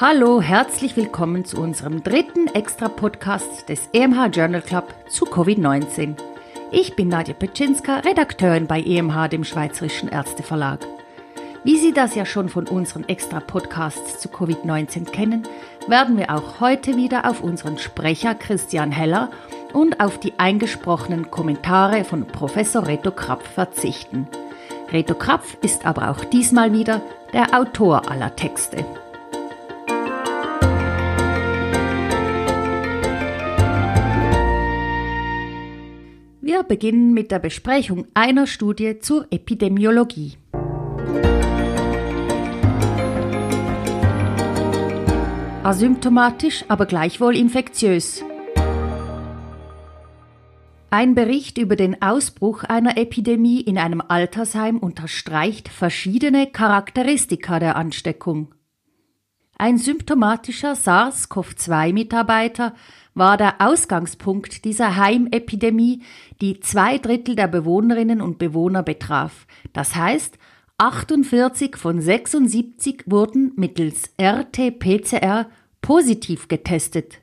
Hallo, herzlich willkommen zu unserem dritten Extra-Podcast des EMH Journal Club zu Covid-19. Ich bin Nadja Petschinska, Redakteurin bei EMH, dem Schweizerischen Ärzteverlag. Wie Sie das ja schon von unseren Extra-Podcasts zu Covid-19 kennen, werden wir auch heute wieder auf unseren Sprecher Christian Heller und auf die eingesprochenen Kommentare von Professor Reto Krapf verzichten. Reto Krapf ist aber auch diesmal wieder der Autor aller Texte. Beginnen mit der Besprechung einer Studie zur Epidemiologie. Asymptomatisch, aber gleichwohl infektiös. Ein Bericht über den Ausbruch einer Epidemie in einem Altersheim unterstreicht verschiedene Charakteristika der Ansteckung. Ein symptomatischer SARS-CoV-2-Mitarbeiter war der Ausgangspunkt dieser Heimepidemie, die zwei Drittel der Bewohnerinnen und Bewohner betraf. Das heißt, 48 von 76 wurden mittels RT-PCR positiv getestet.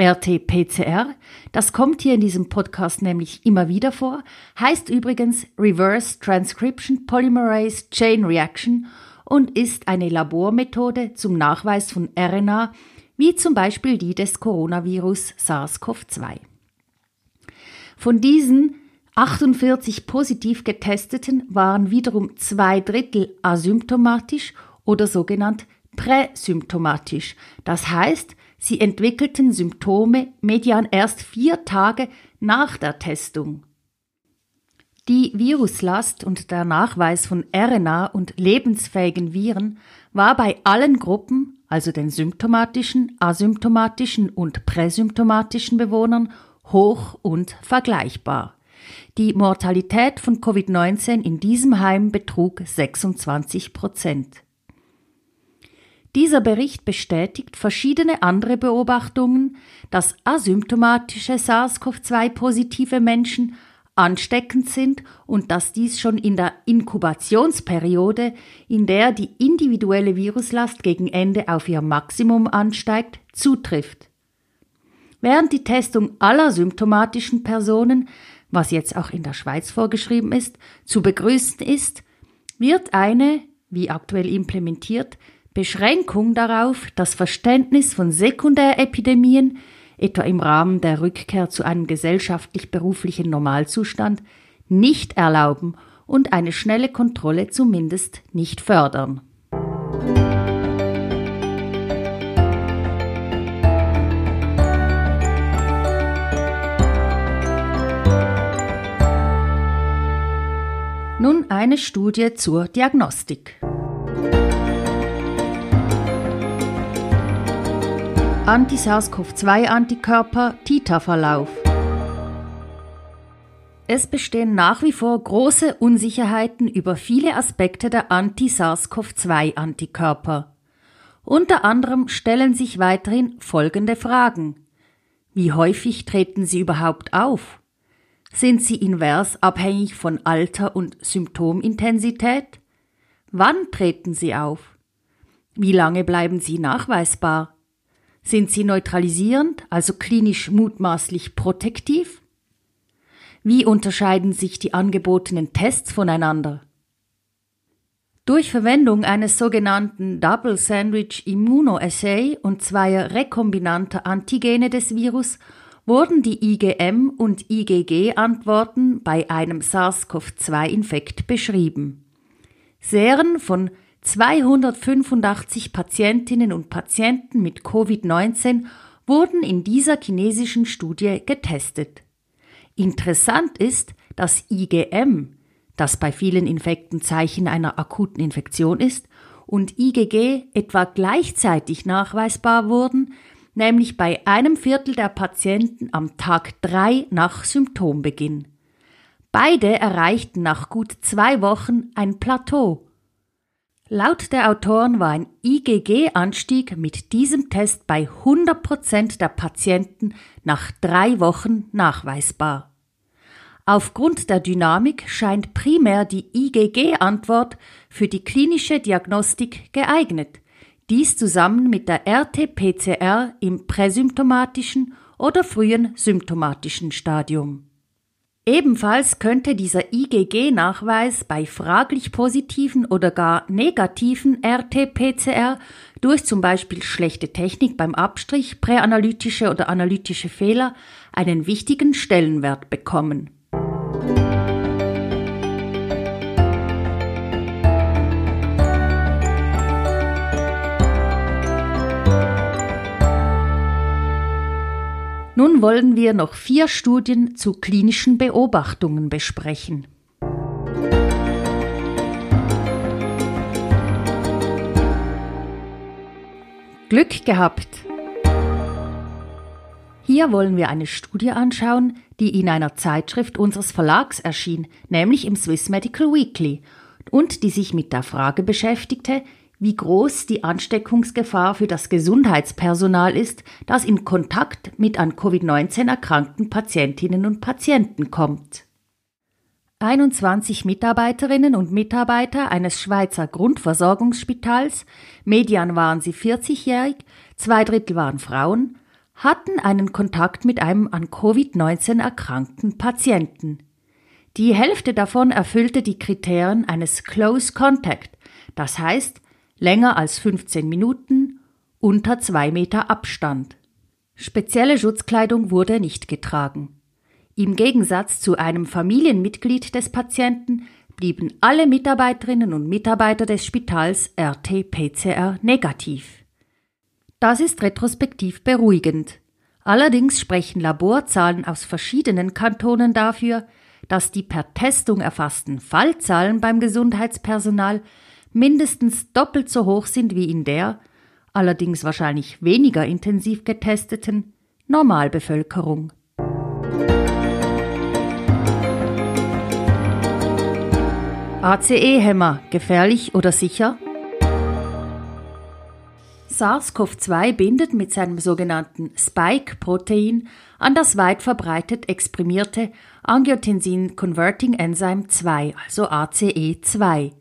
RT-PCR, das kommt hier in diesem Podcast nämlich immer wieder vor, heißt übrigens Reverse Transcription Polymerase Chain Reaction und ist eine Labormethode zum Nachweis von RNA, wie zum Beispiel die des Coronavirus SARS-CoV-2. Von diesen 48 positiv getesteten waren wiederum zwei Drittel asymptomatisch oder sogenannt präsymptomatisch. Das heißt, Sie entwickelten Symptome median erst vier Tage nach der Testung. Die Viruslast und der Nachweis von RNA und lebensfähigen Viren war bei allen Gruppen, also den symptomatischen, asymptomatischen und präsymptomatischen Bewohnern, hoch und vergleichbar. Die Mortalität von Covid-19 in diesem Heim betrug 26 Prozent. Dieser Bericht bestätigt verschiedene andere Beobachtungen, dass asymptomatische SARS-CoV-2-positive Menschen ansteckend sind und dass dies schon in der Inkubationsperiode, in der die individuelle Viruslast gegen Ende auf ihr Maximum ansteigt, zutrifft. Während die Testung aller symptomatischen Personen, was jetzt auch in der Schweiz vorgeschrieben ist, zu begrüßen ist, wird eine, wie aktuell implementiert, Beschränkung darauf, das Verständnis von Sekundärepidemien, etwa im Rahmen der Rückkehr zu einem gesellschaftlich-beruflichen Normalzustand, nicht erlauben und eine schnelle Kontrolle zumindest nicht fördern. Nun eine Studie zur Diagnostik. Anti-SARS-CoV-2-Antikörper Titer-Verlauf. Es bestehen nach wie vor große Unsicherheiten über viele Aspekte der Anti-SARS-CoV-2-Antikörper. Unter anderem stellen sich weiterhin folgende Fragen. Wie häufig treten sie überhaupt auf? Sind sie invers abhängig von Alter und Symptomintensität? Wann treten sie auf? Wie lange bleiben sie nachweisbar? Sind sie neutralisierend, also klinisch mutmaßlich protektiv? Wie unterscheiden sich die angebotenen Tests voneinander? Durch Verwendung eines sogenannten Double Sandwich Immunoassay und zweier rekombinanter Antigene des Virus wurden die IgM und IgG-Antworten bei einem SARS-CoV-2-Infekt beschrieben. Serien von 285 Patientinnen und Patienten mit Covid-19 wurden in dieser chinesischen Studie getestet. Interessant ist, dass IgM, das bei vielen Infekten Zeichen einer akuten Infektion ist, und IgG etwa gleichzeitig nachweisbar wurden, nämlich bei einem Viertel der Patienten am Tag drei nach Symptombeginn. Beide erreichten nach gut zwei Wochen ein Plateau Laut der Autoren war ein IgG-Anstieg mit diesem Test bei 100% der Patienten nach drei Wochen nachweisbar. Aufgrund der Dynamik scheint primär die IgG-Antwort für die klinische Diagnostik geeignet. Dies zusammen mit der RT-PCR im präsymptomatischen oder frühen symptomatischen Stadium. Ebenfalls könnte dieser IgG-Nachweis bei fraglich positiven oder gar negativen RT-PCR durch zum Beispiel schlechte Technik beim Abstrich, präanalytische oder analytische Fehler einen wichtigen Stellenwert bekommen. Wollen wir noch vier Studien zu klinischen Beobachtungen besprechen. Glück gehabt! Hier wollen wir eine Studie anschauen, die in einer Zeitschrift unseres Verlags erschien, nämlich im Swiss Medical Weekly, und die sich mit der Frage beschäftigte, wie groß die Ansteckungsgefahr für das Gesundheitspersonal ist, das in Kontakt mit an Covid-19 erkrankten Patientinnen und Patienten kommt. 21 Mitarbeiterinnen und Mitarbeiter eines Schweizer Grundversorgungsspitals, median waren sie 40-jährig, zwei Drittel waren Frauen, hatten einen Kontakt mit einem an Covid-19 erkrankten Patienten. Die Hälfte davon erfüllte die Kriterien eines Close Contact, das heißt, länger als 15 Minuten, unter zwei Meter Abstand. Spezielle Schutzkleidung wurde nicht getragen. Im Gegensatz zu einem Familienmitglied des Patienten blieben alle Mitarbeiterinnen und Mitarbeiter des Spitals RT-PCR negativ. Das ist retrospektiv beruhigend. Allerdings sprechen Laborzahlen aus verschiedenen Kantonen dafür, dass die per Testung erfassten Fallzahlen beim Gesundheitspersonal mindestens doppelt so hoch sind wie in der, allerdings wahrscheinlich weniger intensiv getesteten, Normalbevölkerung. ACE-Hämmer gefährlich oder sicher? SARS-CoV-2 bindet mit seinem sogenannten Spike-Protein an das weit verbreitet exprimierte Angiotensin Converting Enzyme 2, also ACE2.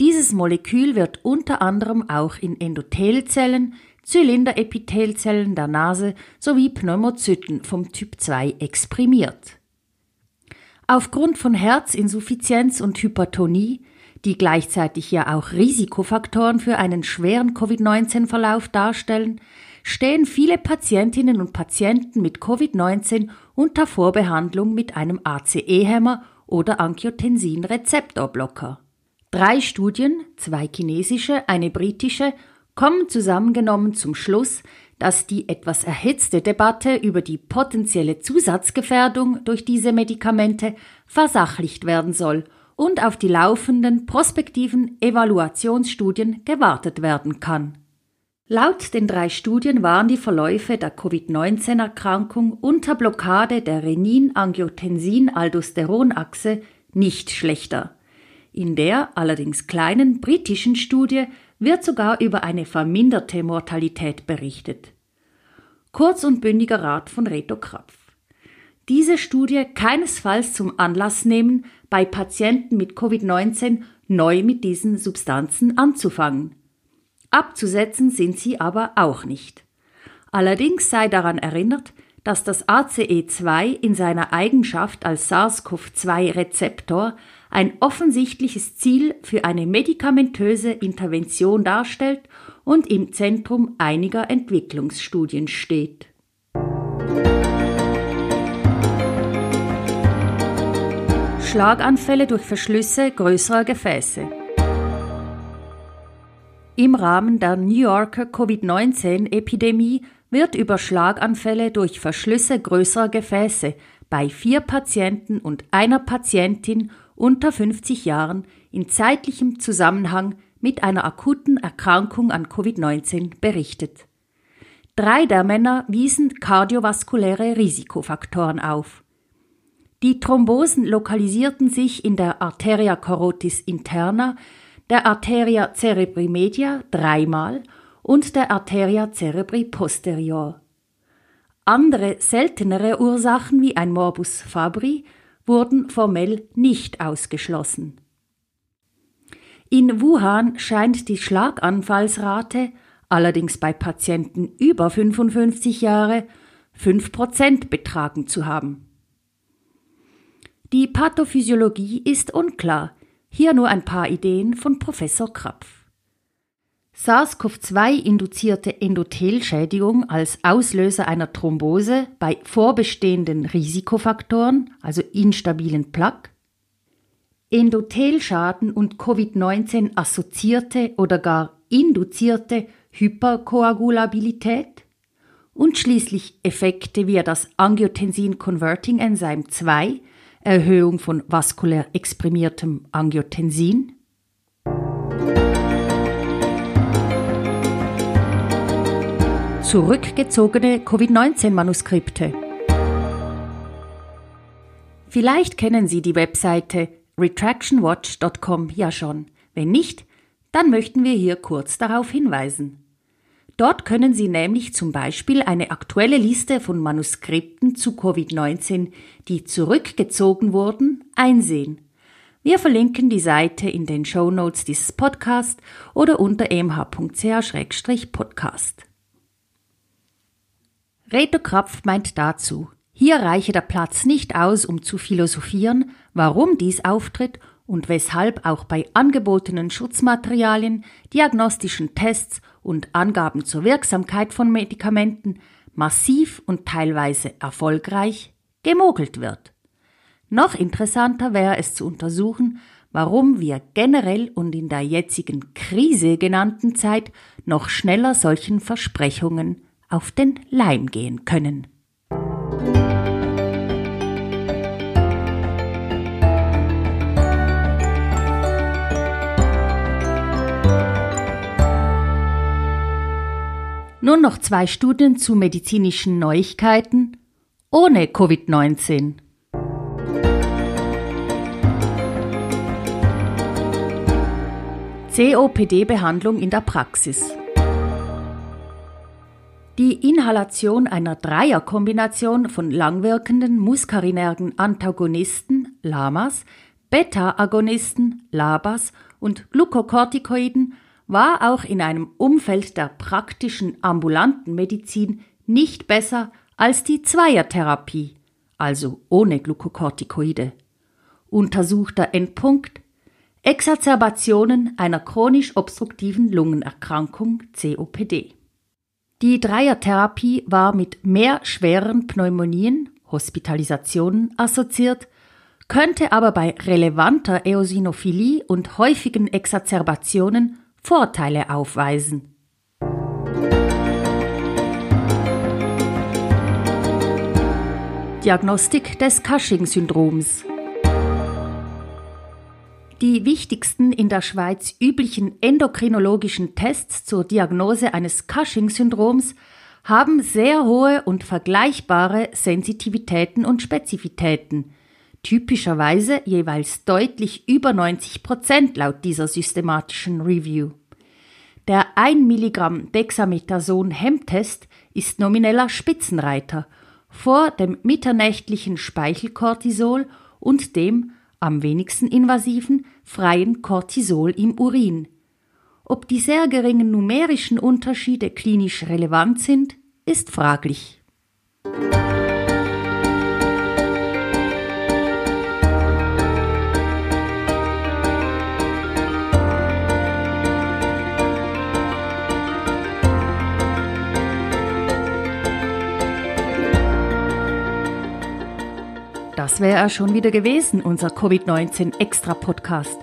Dieses Molekül wird unter anderem auch in Endothelzellen, Zylinderepithelzellen der Nase sowie Pneumozyten vom Typ 2 exprimiert. Aufgrund von Herzinsuffizienz und Hypertonie, die gleichzeitig ja auch Risikofaktoren für einen schweren Covid-19-Verlauf darstellen, stehen viele Patientinnen und Patienten mit Covid-19 unter Vorbehandlung mit einem ACE-Hämmer oder Angiotensin-Rezeptorblocker. Drei Studien, zwei chinesische, eine britische, kommen zusammengenommen zum Schluss, dass die etwas erhitzte Debatte über die potenzielle Zusatzgefährdung durch diese Medikamente versachlicht werden soll und auf die laufenden prospektiven Evaluationsstudien gewartet werden kann. Laut den drei Studien waren die Verläufe der Covid-19-Erkrankung unter Blockade der Renin-Angiotensin-Aldosteronachse nicht schlechter. In der allerdings kleinen britischen Studie wird sogar über eine verminderte Mortalität berichtet. Kurz und bündiger Rat von Reto Krapf. Diese Studie keinesfalls zum Anlass nehmen, bei Patienten mit Covid-19 neu mit diesen Substanzen anzufangen. Abzusetzen sind sie aber auch nicht. Allerdings sei daran erinnert, dass das ACE2 in seiner Eigenschaft als SARS-CoV-2-Rezeptor ein offensichtliches Ziel für eine medikamentöse Intervention darstellt und im Zentrum einiger Entwicklungsstudien steht. Schlaganfälle durch Verschlüsse größerer Gefäße. Im Rahmen der New Yorker Covid-19-Epidemie wird über Schlaganfälle durch Verschlüsse größerer Gefäße bei vier Patienten und einer Patientin unter 50 Jahren in zeitlichem Zusammenhang mit einer akuten Erkrankung an Covid-19 berichtet. Drei der Männer wiesen kardiovaskuläre Risikofaktoren auf. Die Thrombosen lokalisierten sich in der Arteria corotis interna, der Arteria cerebri media dreimal und der Arteria cerebri posterior. Andere seltenere Ursachen wie ein Morbus Fabri wurden formell nicht ausgeschlossen. In Wuhan scheint die Schlaganfallsrate allerdings bei Patienten über 55 Jahre 5% betragen zu haben. Die Pathophysiologie ist unklar, hier nur ein paar Ideen von Professor Krapf. SARS-CoV-2-induzierte Endothelschädigung als Auslöser einer Thrombose bei vorbestehenden Risikofaktoren, also instabilen Plaque, Endothelschaden und Covid-19 assoziierte oder gar induzierte Hyperkoagulabilität und schließlich Effekte wie das Angiotensin-Converting-Enzym 2, Erhöhung von vaskulär exprimiertem Angiotensin, Zurückgezogene Covid-19-Manuskripte. Vielleicht kennen Sie die Webseite retractionwatch.com ja schon. Wenn nicht, dann möchten wir hier kurz darauf hinweisen. Dort können Sie nämlich zum Beispiel eine aktuelle Liste von Manuskripten zu Covid-19, die zurückgezogen wurden, einsehen. Wir verlinken die Seite in den Show Notes dieses Podcasts oder unter emh.ch-podcast. Reto Krapf meint dazu, hier reiche der Platz nicht aus, um zu philosophieren, warum dies auftritt und weshalb auch bei angebotenen Schutzmaterialien, diagnostischen Tests und Angaben zur Wirksamkeit von Medikamenten massiv und teilweise erfolgreich gemogelt wird. Noch interessanter wäre es zu untersuchen, warum wir generell und in der jetzigen Krise genannten Zeit noch schneller solchen Versprechungen auf den Leim gehen können. Nun noch zwei Studien zu medizinischen Neuigkeiten ohne Covid-19. COPD-Behandlung in der Praxis. Die Inhalation einer Dreierkombination von langwirkenden muskarinergen Antagonisten LAMAs, Beta-Agonisten LABAs und Glukokortikoiden war auch in einem Umfeld der praktischen ambulanten Medizin nicht besser als die Zweiertherapie, also ohne Glukokortikoide. Untersuchter Endpunkt Exazerbationen einer chronisch obstruktiven Lungenerkrankung COPD. Die Dreiertherapie war mit mehr schweren Pneumonien, Hospitalisationen assoziiert, könnte aber bei relevanter Eosinophilie und häufigen Exazerbationen Vorteile aufweisen. Diagnostik des Cushing-Syndroms die wichtigsten in der Schweiz üblichen endokrinologischen Tests zur Diagnose eines Cushing-Syndroms haben sehr hohe und vergleichbare Sensitivitäten und Spezifitäten, typischerweise jeweils deutlich über 90 Prozent laut dieser systematischen Review. Der 1 Milligramm Dexamethason-Hemmtest ist nomineller Spitzenreiter vor dem mitternächtlichen Speichelcortisol und dem am wenigsten invasiven freien Cortisol im Urin. Ob die sehr geringen numerischen Unterschiede klinisch relevant sind, ist fraglich. Das wäre er schon wieder gewesen, unser Covid-19 Extra Podcast.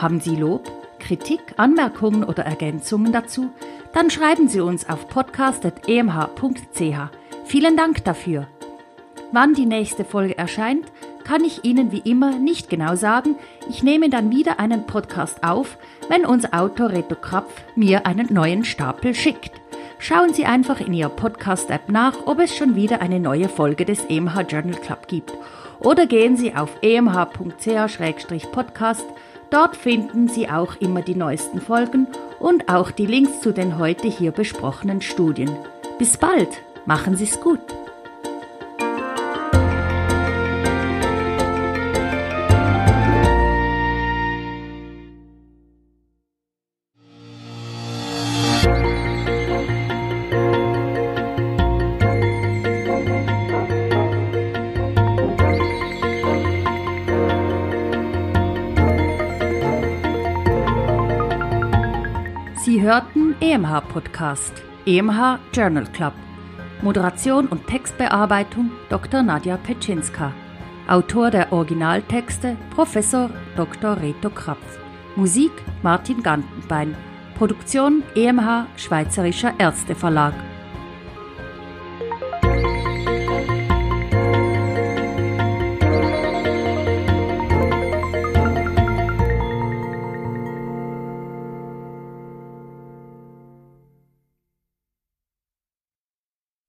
Haben Sie Lob, Kritik, Anmerkungen oder Ergänzungen dazu? Dann schreiben Sie uns auf podcast.emh.ch. Vielen Dank dafür. Wann die nächste Folge erscheint, kann ich Ihnen wie immer nicht genau sagen. Ich nehme dann wieder einen Podcast auf, wenn unser Autor Reto Krapf mir einen neuen Stapel schickt. Schauen Sie einfach in Ihrer Podcast-App nach, ob es schon wieder eine neue Folge des EMH Journal Club gibt oder gehen Sie auf emh.ch-podcast. Dort finden Sie auch immer die neuesten Folgen und auch die Links zu den heute hier besprochenen Studien. Bis bald, machen Sie es gut. Hörten EMH Podcast, EMH Journal Club. Moderation und Textbearbeitung Dr. Nadja Petschinska. Autor der Originaltexte Professor Dr. Reto Krapf. Musik Martin Gantenbein. Produktion EMH Schweizerischer Ärzteverlag.